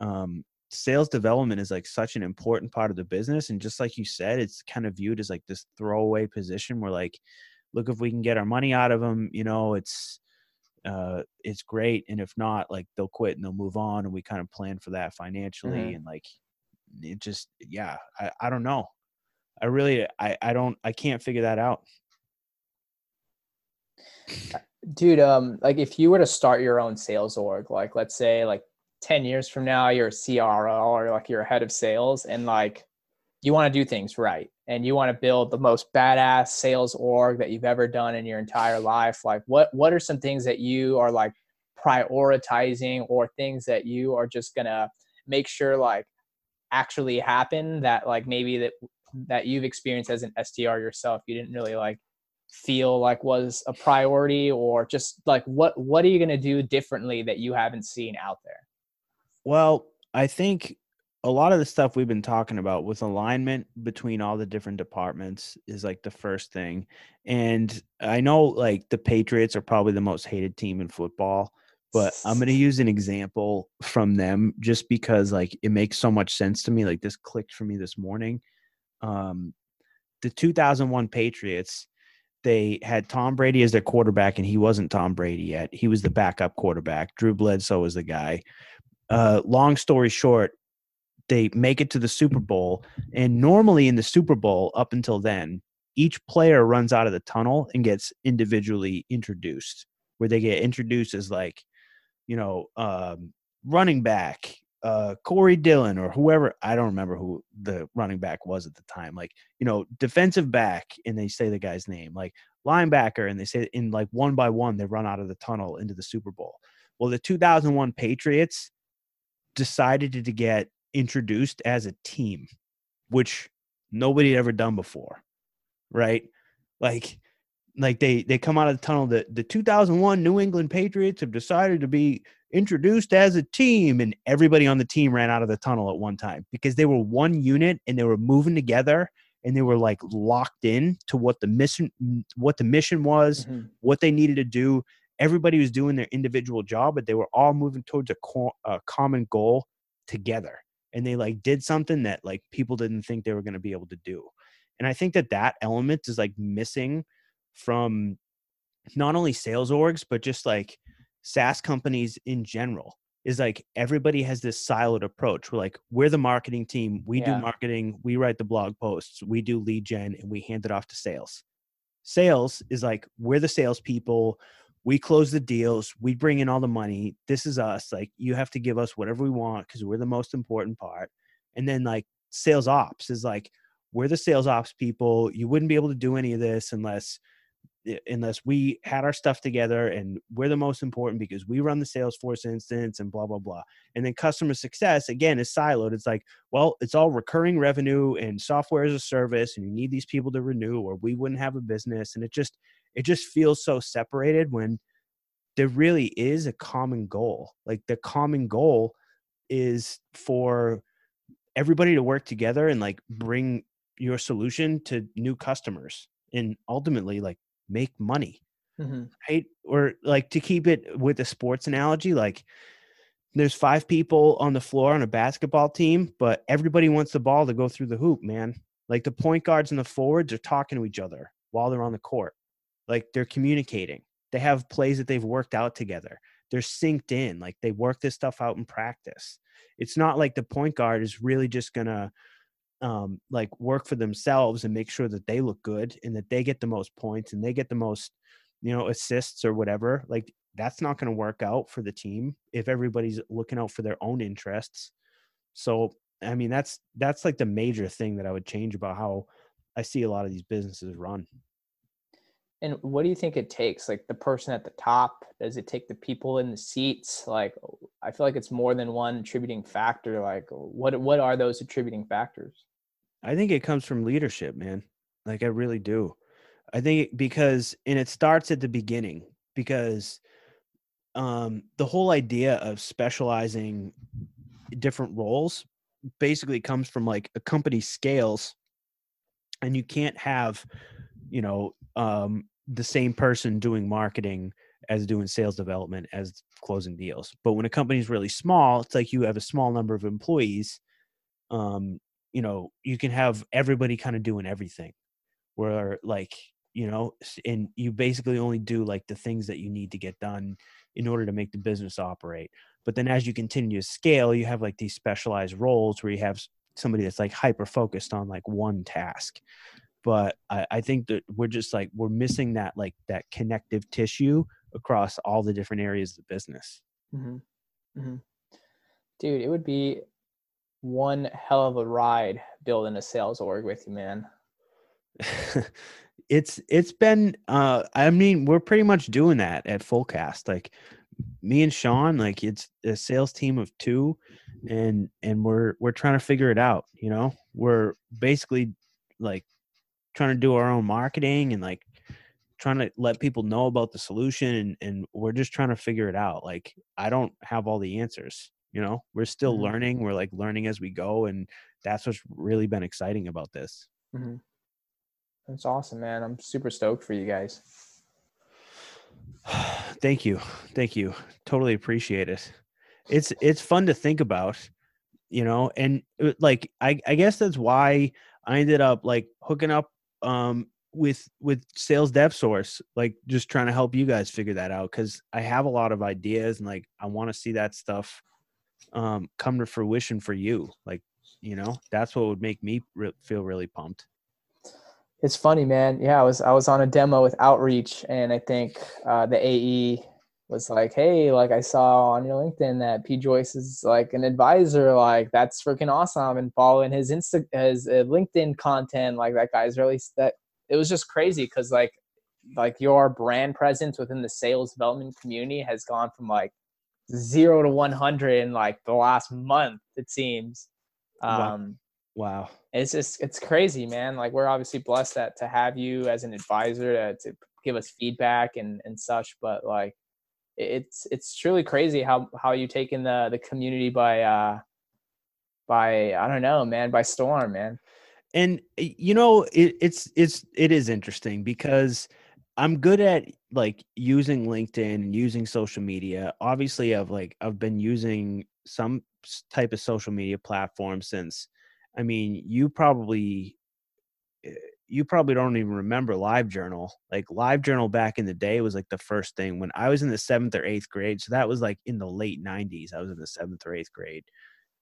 um, sales development is like such an important part of the business, and just like you said, it's kind of viewed as like this throwaway position where like, look, if we can get our money out of them, you know, it's uh it's great and if not like they'll quit and they'll move on and we kind of plan for that financially mm-hmm. and like it just yeah I, I don't know i really i i don't i can't figure that out Dude, um, like if you were to start your own sales org, like let's say like 10 years from now, you're a CRO or like you're a head of sales and like you want to do things right and you want to build the most badass sales org that you've ever done in your entire life. Like what what are some things that you are like prioritizing or things that you are just gonna make sure like actually happen that like maybe that that you've experienced as an SDR yourself you didn't really like feel like was a priority or just like what what are you going to do differently that you haven't seen out there? Well i think a lot of the stuff we've been talking about with alignment between all the different departments is like the first thing. And i know like the patriots are probably the most hated team in football but i'm going to use an example from them just because like it makes so much sense to me like this clicked for me this morning. Um the 2001 patriots they had Tom Brady as their quarterback, and he wasn't Tom Brady yet. He was the backup quarterback. Drew Bledsoe was the guy. Uh, long story short, they make it to the Super Bowl, and normally in the Super Bowl, up until then, each player runs out of the tunnel and gets individually introduced, where they get introduced as like, you know, um, running back, uh, Corey Dillon or whoever. I don't remember who the running back was at the time. Like, you know, defensive back, and they say the guy's name. Like linebacker, and they say in like one by one they run out of the tunnel into the Super Bowl. Well, the 2001 Patriots decided to get introduced as a team, which nobody had ever done before, right? Like, like they they come out of the tunnel. The the 2001 New England Patriots have decided to be introduced as a team and everybody on the team ran out of the tunnel at one time because they were one unit and they were moving together and they were like locked in to what the mission what the mission was mm-hmm. what they needed to do. Everybody was doing their individual job but they were all moving towards a, co- a common goal together. And they like did something that like people didn't think they were going to be able to do. And i think that that element is like missing from not only sales orgs but just like SaaS companies in general is like everybody has this siloed approach. We're like, we're the marketing team, we yeah. do marketing, we write the blog posts, we do lead gen, and we hand it off to sales. Sales is like, we're the salespeople, we close the deals, we bring in all the money. This is us. Like, you have to give us whatever we want because we're the most important part. And then, like, sales ops is like, we're the sales ops people. You wouldn't be able to do any of this unless unless we had our stuff together and we're the most important because we run the Salesforce instance and blah blah blah. And then customer success again is siloed. It's like, well, it's all recurring revenue and software as a service, and you need these people to renew, or we wouldn't have a business. And it just it just feels so separated when there really is a common goal. Like the common goal is for everybody to work together and like bring your solution to new customers and ultimately like make money mm-hmm. right? Or like to keep it with a sports analogy like there's five people on the floor on a basketball team but everybody wants the ball to go through the hoop man. Like the point guards and the forwards are talking to each other while they're on the court. Like they're communicating. They have plays that they've worked out together. They're synced in. Like they work this stuff out in practice. It's not like the point guard is really just gonna um, like work for themselves and make sure that they look good and that they get the most points and they get the most you know assists or whatever like that's not going to work out for the team if everybody's looking out for their own interests. So i mean that's that's like the major thing that i would change about how i see a lot of these businesses run. And what do you think it takes like the person at the top? Does it take the people in the seats? Like i feel like it's more than one attributing factor like what what are those attributing factors I think it comes from leadership, man. Like I really do. I think because and it starts at the beginning because um the whole idea of specializing different roles basically comes from like a company scales and you can't have you know um the same person doing marketing as doing sales development as closing deals but when a company is really small it's like you have a small number of employees um you know you can have everybody kind of doing everything where like you know and you basically only do like the things that you need to get done in order to make the business operate but then as you continue to scale you have like these specialized roles where you have somebody that's like hyper focused on like one task but I, I think that we're just like we're missing that like that connective tissue across all the different areas of the business. Mm-hmm. Mm-hmm. Dude, it would be one hell of a ride building a sales org with you, man. it's it's been uh I mean, we're pretty much doing that at Fullcast. Like me and Sean, like it's a sales team of two and and we're we're trying to figure it out, you know? We're basically like trying to do our own marketing and like trying to let people know about the solution and, and we're just trying to figure it out. Like I don't have all the answers you know we're still mm-hmm. learning we're like learning as we go and that's what's really been exciting about this. Mm-hmm. that's awesome man. I'm super stoked for you guys. Thank you. Thank you. Totally appreciate it. It's it's fun to think about you know and uh, like i i guess that's why i ended up like hooking up um with with sales dev source like just trying to help you guys figure that out because i have a lot of ideas and like i want to see that stuff um, come to fruition for you. Like, you know, that's what would make me re- feel really pumped. It's funny, man. Yeah, I was I was on a demo with Outreach, and I think uh, the AE was like, "Hey, like I saw on your LinkedIn that P Joyce is like an advisor. Like that's freaking awesome." And following his Insta, his uh, LinkedIn content, like that guy's really that. It was just crazy because like like your brand presence within the sales development community has gone from like zero to 100 in like the last month, it seems. Um, wow. wow. It's just, it's crazy, man. Like we're obviously blessed that to have you as an advisor to, to give us feedback and, and such, but like, it's, it's truly crazy how, how you taken the, the community by, uh, by, I don't know, man, by storm, man. And you know, it, it's, it's, it is interesting because I'm good at like using LinkedIn and using social media. Obviously, I've like I've been using some type of social media platform since. I mean, you probably eh, you probably don't even remember LiveJournal. Like LiveJournal back in the day was like the first thing when I was in the seventh or eighth grade. So that was like in the late '90s. I was in the seventh or eighth grade.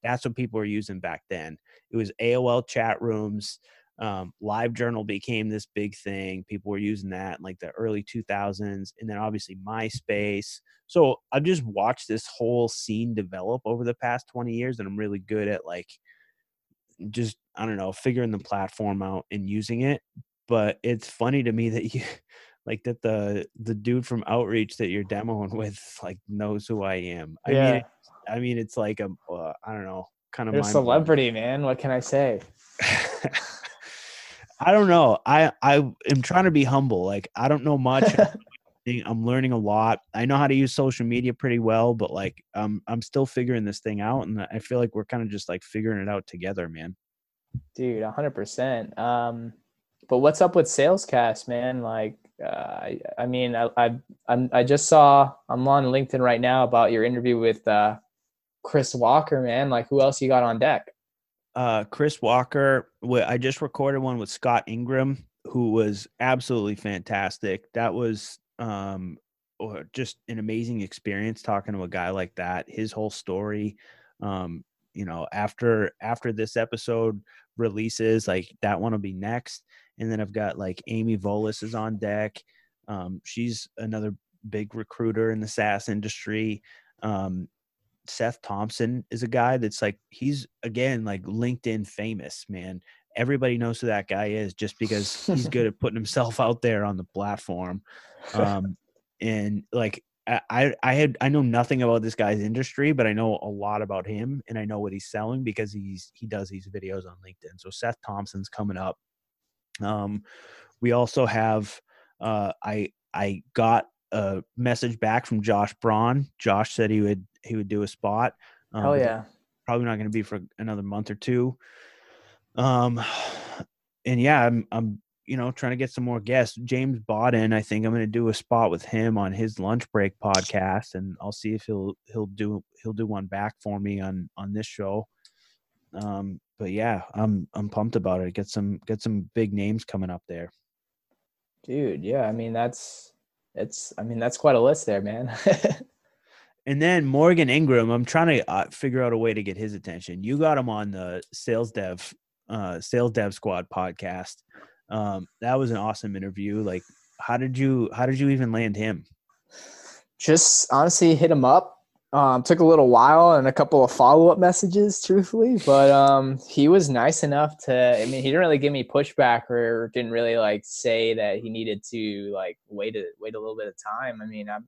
That's what people were using back then. It was AOL chat rooms um, LiveJournal became this big thing people were using that in like the early 2000s and then obviously myspace. So i've just watched this whole scene develop over the past 20 years and i'm really good at like just i don't know figuring the platform out and using it but it's funny to me that you like that the the dude from outreach that you're demoing with like knows who i am. I yeah. mean i mean it's like a uh, I don't know kind of a celebrity man what can i say I don't know. I I am trying to be humble. Like I don't know much. I'm learning a lot. I know how to use social media pretty well, but like um I'm still figuring this thing out and I feel like we're kind of just like figuring it out together, man. Dude, 100%. Um but what's up with Salescast, man? Like uh, I I mean, I I I'm, I just saw I'm on LinkedIn right now about your interview with uh Chris Walker, man. Like who else you got on deck? Uh, Chris Walker. I just recorded one with Scott Ingram, who was absolutely fantastic. That was um, just an amazing experience talking to a guy like that. His whole story. Um, you know, after after this episode releases, like that one will be next, and then I've got like Amy Volas is on deck. Um, she's another big recruiter in the SaaS industry. Um, Seth Thompson is a guy that's like he's again like LinkedIn famous, man. Everybody knows who that guy is just because he's good at putting himself out there on the platform. Um, and like I I had I know nothing about this guy's industry, but I know a lot about him and I know what he's selling because he's he does these videos on LinkedIn. So Seth Thompson's coming up. Um, we also have uh, I I got a message back from Josh Braun. Josh said he would he would do a spot. Um, Hell yeah! Probably not going to be for another month or two. Um, and yeah, I'm I'm you know trying to get some more guests. James Bodden, I think I'm going to do a spot with him on his lunch break podcast, and I'll see if he'll he'll do he'll do one back for me on on this show. Um, but yeah, I'm I'm pumped about it. Get some get some big names coming up there. Dude, yeah, I mean that's it's I mean that's quite a list there, man. and then Morgan Ingram, I'm trying to uh, figure out a way to get his attention. You got him on the Sales Dev uh, Sales Dev Squad podcast. Um, that was an awesome interview. Like, how did you how did you even land him? Just honestly hit him up. Um, took a little while and a couple of follow up messages, truthfully, but um, he was nice enough to. I mean, he didn't really give me pushback or didn't really like say that he needed to like wait a wait a little bit of time. I mean, I'm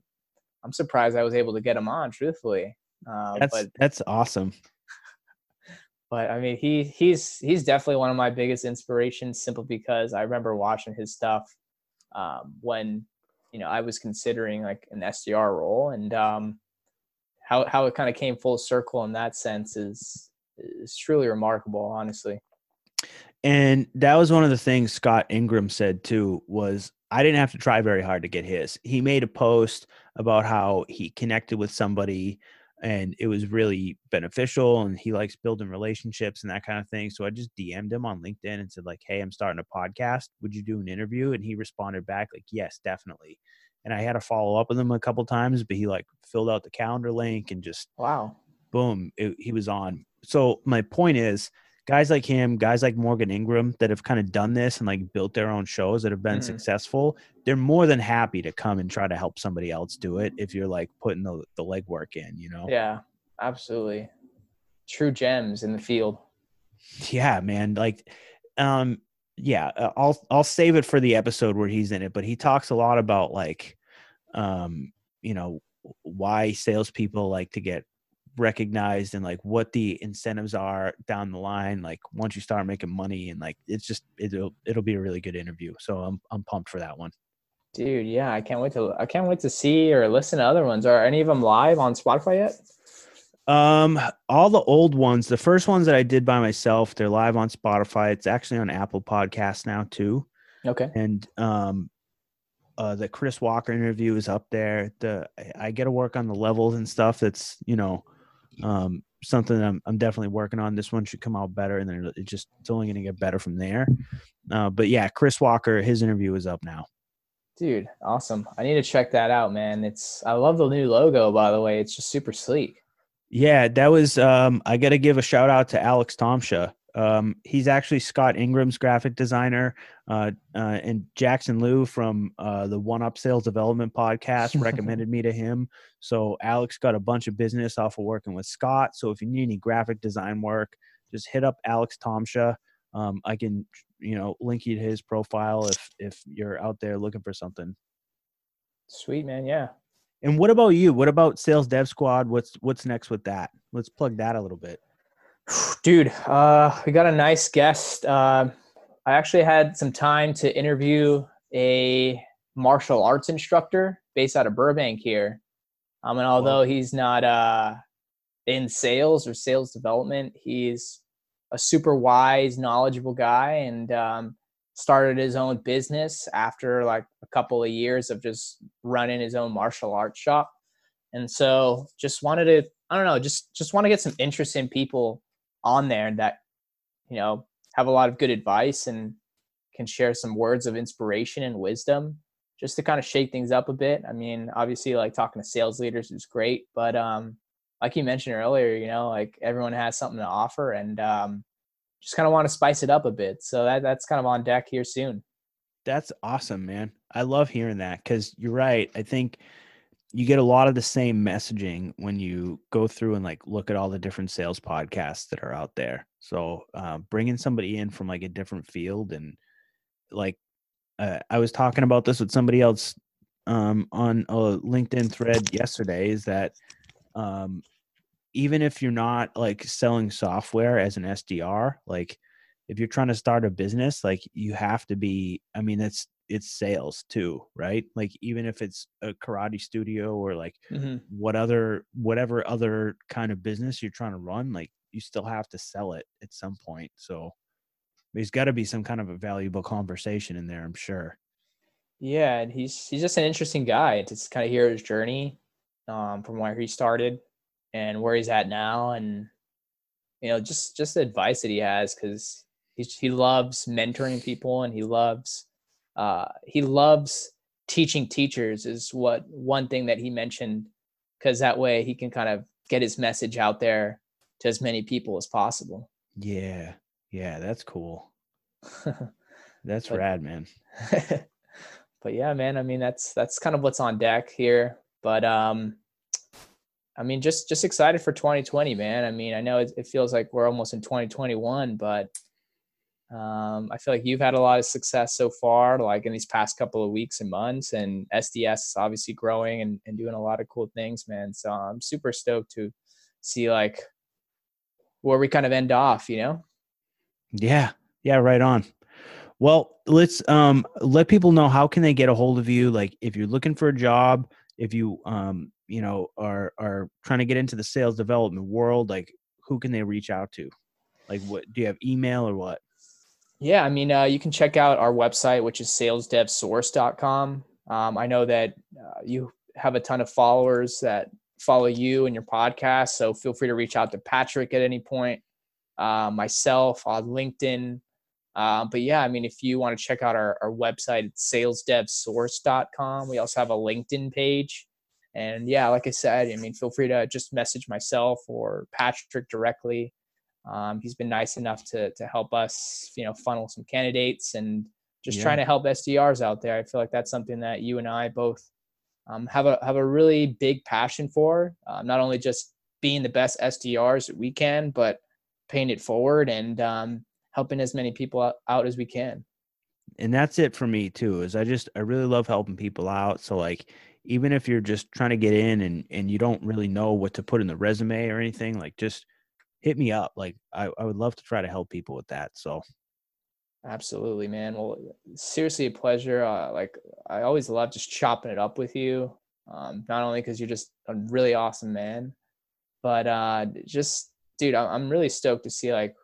I'm surprised I was able to get him on, truthfully. Uh, that's but, that's awesome. But I mean, he he's he's definitely one of my biggest inspirations, simply because I remember watching his stuff um, when you know I was considering like an SDR role, and um, how how it kind of came full circle in that sense is is truly remarkable, honestly. And that was one of the things Scott Ingram said too was I didn't have to try very hard to get his. He made a post about how he connected with somebody and it was really beneficial and he likes building relationships and that kind of thing so i just dm'd him on linkedin and said like hey i'm starting a podcast. Would you do an interview? And he responded back like yes definitely. And i had to follow up with him a couple times but he like filled out the calendar link and just wow. boom it, he was on. So my point is guys like him, guys like Morgan Ingram that have kind of done this and like built their own shows that have been mm-hmm. successful, they're more than happy to come and try to help somebody else do it if you're like putting the, the legwork in, you know? Yeah, absolutely. True gems in the field. Yeah, man. Like, um, yeah, uh, I'll I'll save it for the episode where he's in it, but he talks a lot about like, um, you know, why salespeople like to get recognized and like what the incentives are down the line like once you start making money and like it's just it'll it'll be a really good interview so i'm i'm pumped for that one. Dude yeah i can't wait to i can't wait to see or listen to other ones. Are any of them live on spotify yet? Um all the old ones the first ones that i did by myself they're live on spotify. It's actually on apple Podcasts now too. Okay. And um uh, the Chris Walker interview is up there. The I get to work on the levels and stuff. That's you know um, something I'm, I'm definitely working on. This one should come out better, and then it just it's only going to get better from there. Uh, but yeah, Chris Walker, his interview is up now. Dude, awesome! I need to check that out, man. It's I love the new logo, by the way. It's just super sleek. Yeah, that was. Um, I got to give a shout out to Alex Tomsha. Um, he's actually Scott Ingram's graphic designer, uh, uh, and Jackson Liu from uh, the One Up Sales Development podcast recommended me to him. So Alex got a bunch of business off of working with Scott. So if you need any graphic design work, just hit up Alex Tomsha. Um, I can, you know, link you to his profile if if you're out there looking for something. Sweet man, yeah. And what about you? What about Sales Dev Squad? What's what's next with that? Let's plug that a little bit. Dude, uh, we got a nice guest. Uh, I actually had some time to interview a martial arts instructor based out of Burbank here. Um, and although he's not uh, in sales or sales development, he's a super wise, knowledgeable guy and um, started his own business after like a couple of years of just running his own martial arts shop. And so just wanted to, I don't know, just just want to get some interesting people on there and that you know have a lot of good advice and can share some words of inspiration and wisdom just to kind of shake things up a bit. I mean, obviously like talking to sales leaders is great, but um like you mentioned earlier, you know, like everyone has something to offer and um just kind of want to spice it up a bit. So that that's kind of on deck here soon. That's awesome, man. I love hearing that cuz you're right. I think you get a lot of the same messaging when you go through and like look at all the different sales podcasts that are out there. So uh, bringing somebody in from like a different field and like uh, I was talking about this with somebody else um, on a LinkedIn thread yesterday is that um, even if you're not like selling software as an SDR, like if you're trying to start a business, like you have to be. I mean, it's it's sales too, right? Like even if it's a karate studio or like mm-hmm. what other whatever other kind of business you're trying to run, like you still have to sell it at some point. So there's got to be some kind of a valuable conversation in there, I'm sure. Yeah, and he's he's just an interesting guy to kind of hear his journey um, from where he started and where he's at now, and you know just just the advice that he has because he's he loves mentoring people and he loves uh, he loves teaching teachers is what one thing that he mentioned because that way he can kind of get his message out there to as many people as possible yeah yeah that's cool that's but, rad man but yeah, man, I mean that's that's kind of what's on deck here. But um I mean just just excited for 2020, man. I mean, I know it, it feels like we're almost in 2021, but um, I feel like you've had a lot of success so far, like in these past couple of weeks and months, and SDS is obviously growing and, and doing a lot of cool things, man. So I'm super stoked to see like where we kind of end off, you know? Yeah. Yeah. Right on. Well, let's um let people know how can they get a hold of you. Like if you're looking for a job, if you um you know are are trying to get into the sales development world, like who can they reach out to? Like what do you have email or what? Yeah, I mean, uh, you can check out our website, which is salesdevsource.com. Um, I know that uh, you have a ton of followers that follow you and your podcast, so feel free to reach out to Patrick at any point, uh, myself on LinkedIn. Uh, but yeah, I mean, if you want to check out our, our website, it's salesdevsource.com. We also have a LinkedIn page. And yeah, like I said, I mean, feel free to just message myself or Patrick directly. Um, he's been nice enough to to help us, you know, funnel some candidates and just yeah. trying to help SDRs out there. I feel like that's something that you and I both um, have a have a really big passion for. Uh, not only just being the best SDRs that we can, but paying it forward and um, helping as many people out as we can. And that's it for me too. Is I just I really love helping people out. So like even if you're just trying to get in and and you don't really know what to put in the resume or anything, like just hit me up. Like I, I would love to try to help people with that. So absolutely, man. Well, seriously, a pleasure. Uh, like I always love just chopping it up with you. Um, not only because you're just a really awesome man, but uh, just dude, I'm really stoked to see like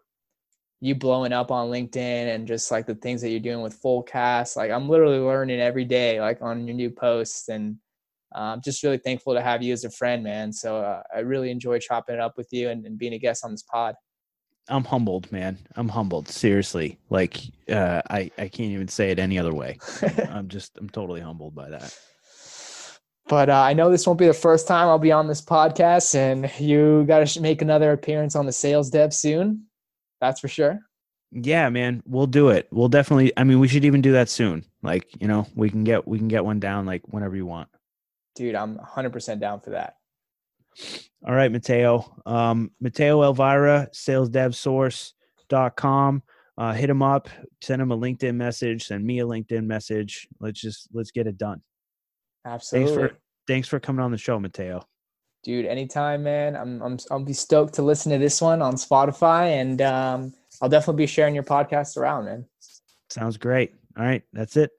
you blowing up on LinkedIn and just like the things that you're doing with Fullcast. Like I'm literally learning every day, like on your new posts and I'm just really thankful to have you as a friend, man. So uh, I really enjoy chopping it up with you and, and, being a guest on this pod. I'm humbled, man. I'm humbled. Seriously, like uh, I I can't even say it any other way. I'm just I'm totally humbled by that. But uh, I know this won't be the first time I'll be on this podcast, and you got to make another appearance on the Sales Dev soon. That's for sure. Yeah, man, we'll do it. We'll definitely. I mean, we should even do that soon. Like, you know, we can get we can get one down like whenever you want dude, I'm 100% down for that. All right, Mateo. Um, Mateo Elvira, salesdevsource.com. Uh, hit him up, send him a LinkedIn message, send me a LinkedIn message. Let's just let's get it done. Absolutely. Thanks for thanks for coming on the show, Mateo. Dude, anytime, man. I'm I'm I'll be stoked to listen to this one on Spotify, and um, I'll definitely be sharing your podcast around, man. Sounds great. All right, that's it.